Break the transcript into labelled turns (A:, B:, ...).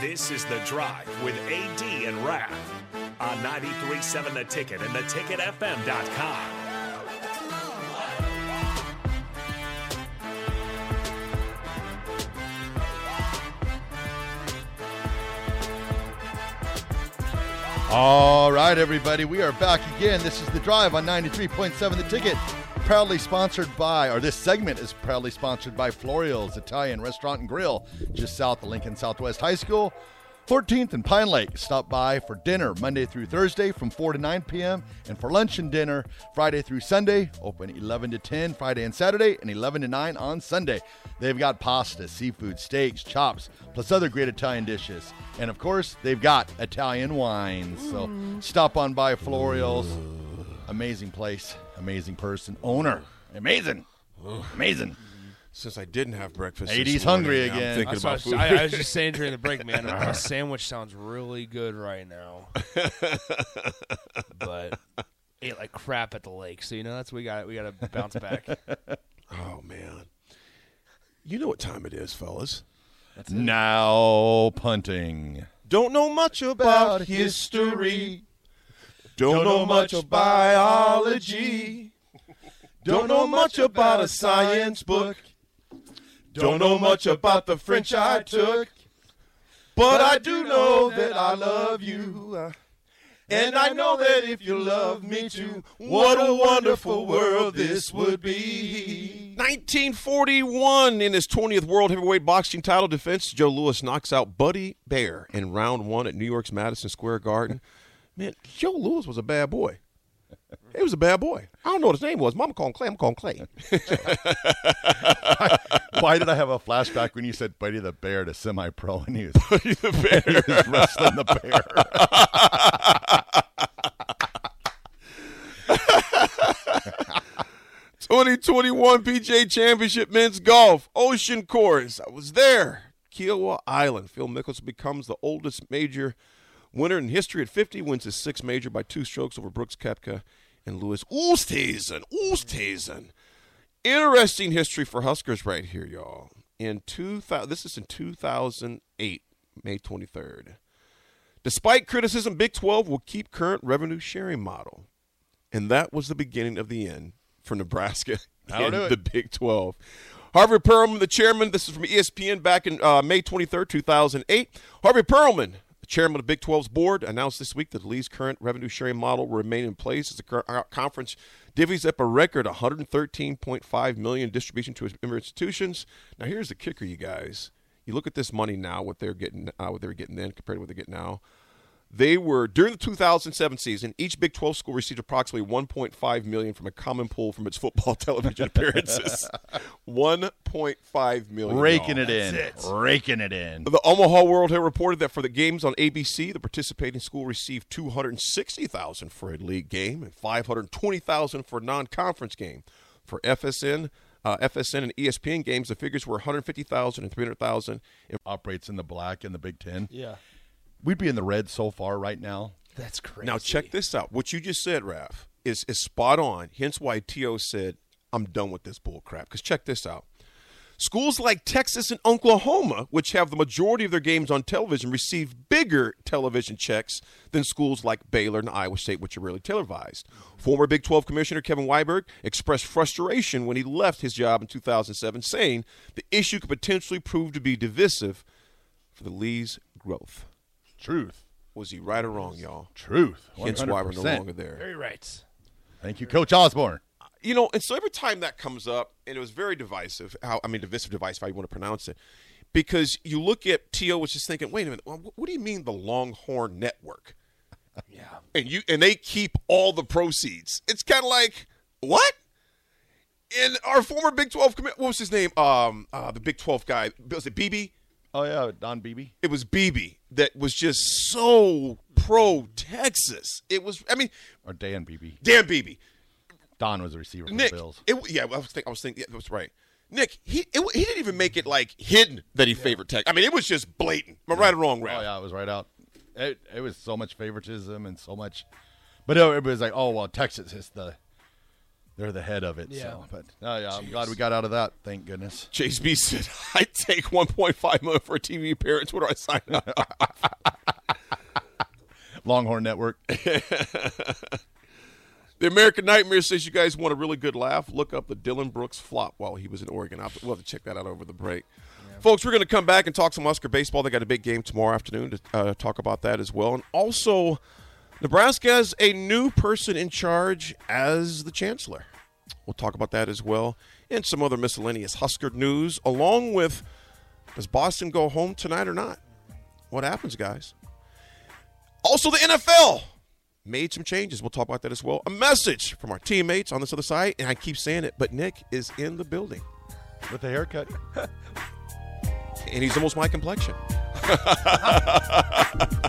A: This is The Drive with AD and Raf on 93.7 The Ticket and theticketfm.com.
B: All right, everybody, we are back again. This is The Drive on 93.7 The Ticket, proudly sponsored by, or this segment is proudly sponsored by Florial's Italian Restaurant and Grill, just south of Lincoln Southwest High School. 14th and Pine Lake. Stop by for dinner Monday through Thursday from 4 to 9 p.m. and for lunch and dinner Friday through Sunday. Open 11 to 10 Friday and Saturday and 11 to 9 on Sunday. They've got pasta, seafood, steaks, chops, plus other great Italian dishes. And of course, they've got Italian wines. So mm. stop on by Florial's. Amazing place, amazing person, owner. Amazing. Amazing.
C: Since I didn't have breakfast,
B: 80s
C: this
B: hungry
C: morning, I'm
B: again.
C: thinking
D: That's what I,
C: about
D: was,
C: food.
D: I, I was just saying during the break, man, a sandwich sounds really good right now. but ate like crap at the lake, so you know that's we got. We got to bounce back.
C: oh man, you know what time it is, fellas.
B: Now punting.
C: Don't know much about history. Don't know much of biology. Don't know much about a science book. Don't know much about the French I took. But I do know that I love you. And I know that if you love me too, what a wonderful world this would be. 1941, in his 20th World Heavyweight Boxing title defense, Joe Louis knocks out Buddy Baer in round one at New York's Madison Square Garden. Man, Joe Louis was a bad boy. He was a bad boy. I don't know what his name was. Mama called him Clay. I'm calling Clay.
B: Why did I have a flashback when you said Buddy the Bear to semi pro and he was, Buddy
C: the bear.
B: he was wrestling the bear?
C: 2021 PGA Championship Men's Golf Ocean Course. I was there. Kiawah Island. Phil Mickelson becomes the oldest major winner in history at 50. Wins his sixth major by two strokes over Brooks Koepka and Louis Oosthuizen. Oosthuizen. Interesting history for Huskers right here, y'all. In 2000, this is in 2008, May 23rd. Despite criticism, Big 12 will keep current revenue sharing model. And that was the beginning of the end for Nebraska
B: That'll
C: in
B: do it.
C: the Big 12. Harvey Perlman, the chairman, this is from ESPN back in uh, May 23rd, 2008. Harvey Perlman, chairman of the Big 12's board, announced this week that the league's current revenue sharing model will remain in place as the uh, conference divvies up a record 113.5 million distribution to its member institutions. Now, here's the kicker, you guys. You look at this money now, what they're getting, uh, what they were getting then compared to what they get now. They were during the 2007 season. Each Big 12 school received approximately 1.5 million from a common pool from its football television appearances. 1.5 million.
B: Raking
C: y'all.
B: it in. Raking it in.
C: The Omaha World had reported that for the games on ABC, the participating school received 260,000 for a league game and 520,000 for a non-conference game. For FSN, uh, FSN and ESPN games, the figures were 150,000 and 300,000. It
B: Operates in the black in the Big Ten.
D: Yeah,
B: We'd be in the red so far right now.
D: that's crazy.
C: Now check this out. What you just said, Raf, is is spot on. Hence why T.O. said, I'm done with this bull crap. Because check this out. Schools like Texas and Oklahoma, which have the majority of their games on television, receive bigger television checks than schools like Baylor and Iowa State, which are rarely televised. Former Big 12 Commissioner Kevin Weiberg expressed frustration when he left his job in 2007, saying the issue could potentially prove to be divisive for the league's growth.
B: Truth.
C: Was he right or wrong, y'all?
B: Truth.
C: Hence why we're no longer there.
D: very right.
B: Thank you, Coach Osborne.
C: you know, and so every time that comes up, and it was very divisive. How I mean, divisive device, how you want to pronounce it, because you look at To was just thinking, wait a minute, well, what do you mean the Longhorn Network?
D: Yeah,
C: And you and they keep all the proceeds. It's kind of like what? And our former Big Twelve commit, what was his name? Um, uh, the Big Twelve guy was it Beebe?
B: Oh, yeah, Don Beebe.
C: It was Beebe that was just so pro Texas. It was, I mean,
B: Or Dan Beebe.
C: Dan Beebe.
B: Don was a receiver for
C: Nick,
B: the Bills.
C: it, yeah, I was thinking, I was thinking, yeah, that was right. Nick, he it, he didn't even make it like hidden that he favored Tech. I mean, it was just blatant. Am I right or wrong,
B: Oh, yeah, it was right out. It, it was so much favoritism and so much. But was like, oh, well, Texas is the they're the head of it.
D: Yeah.
B: So, but oh yeah, I'm glad we got out of that. Thank goodness.
C: Chase B said, "I'd take 1.5 million for a TV appearance. What do I sign up?"
B: Longhorn Network.
C: The American Nightmare says you guys want a really good laugh. Look up the Dillon Brooks flop while he was in Oregon. I'll, we'll have to check that out over the break. Folks, we're going to come back and talk some Husker baseball. They got a big game tomorrow afternoon to uh, talk about that as well. And also, Nebraska has a new person in charge as the chancellor. We'll talk about that as well. And some other miscellaneous Husker news, along with does Boston go home tonight or not? What happens, guys? Also, the NFL made some changes. We'll talk about that as well. A message from our teammates on this other side, and I keep saying it, but Nick is in the building,
B: With a haircut.
C: and he's almost my complexion.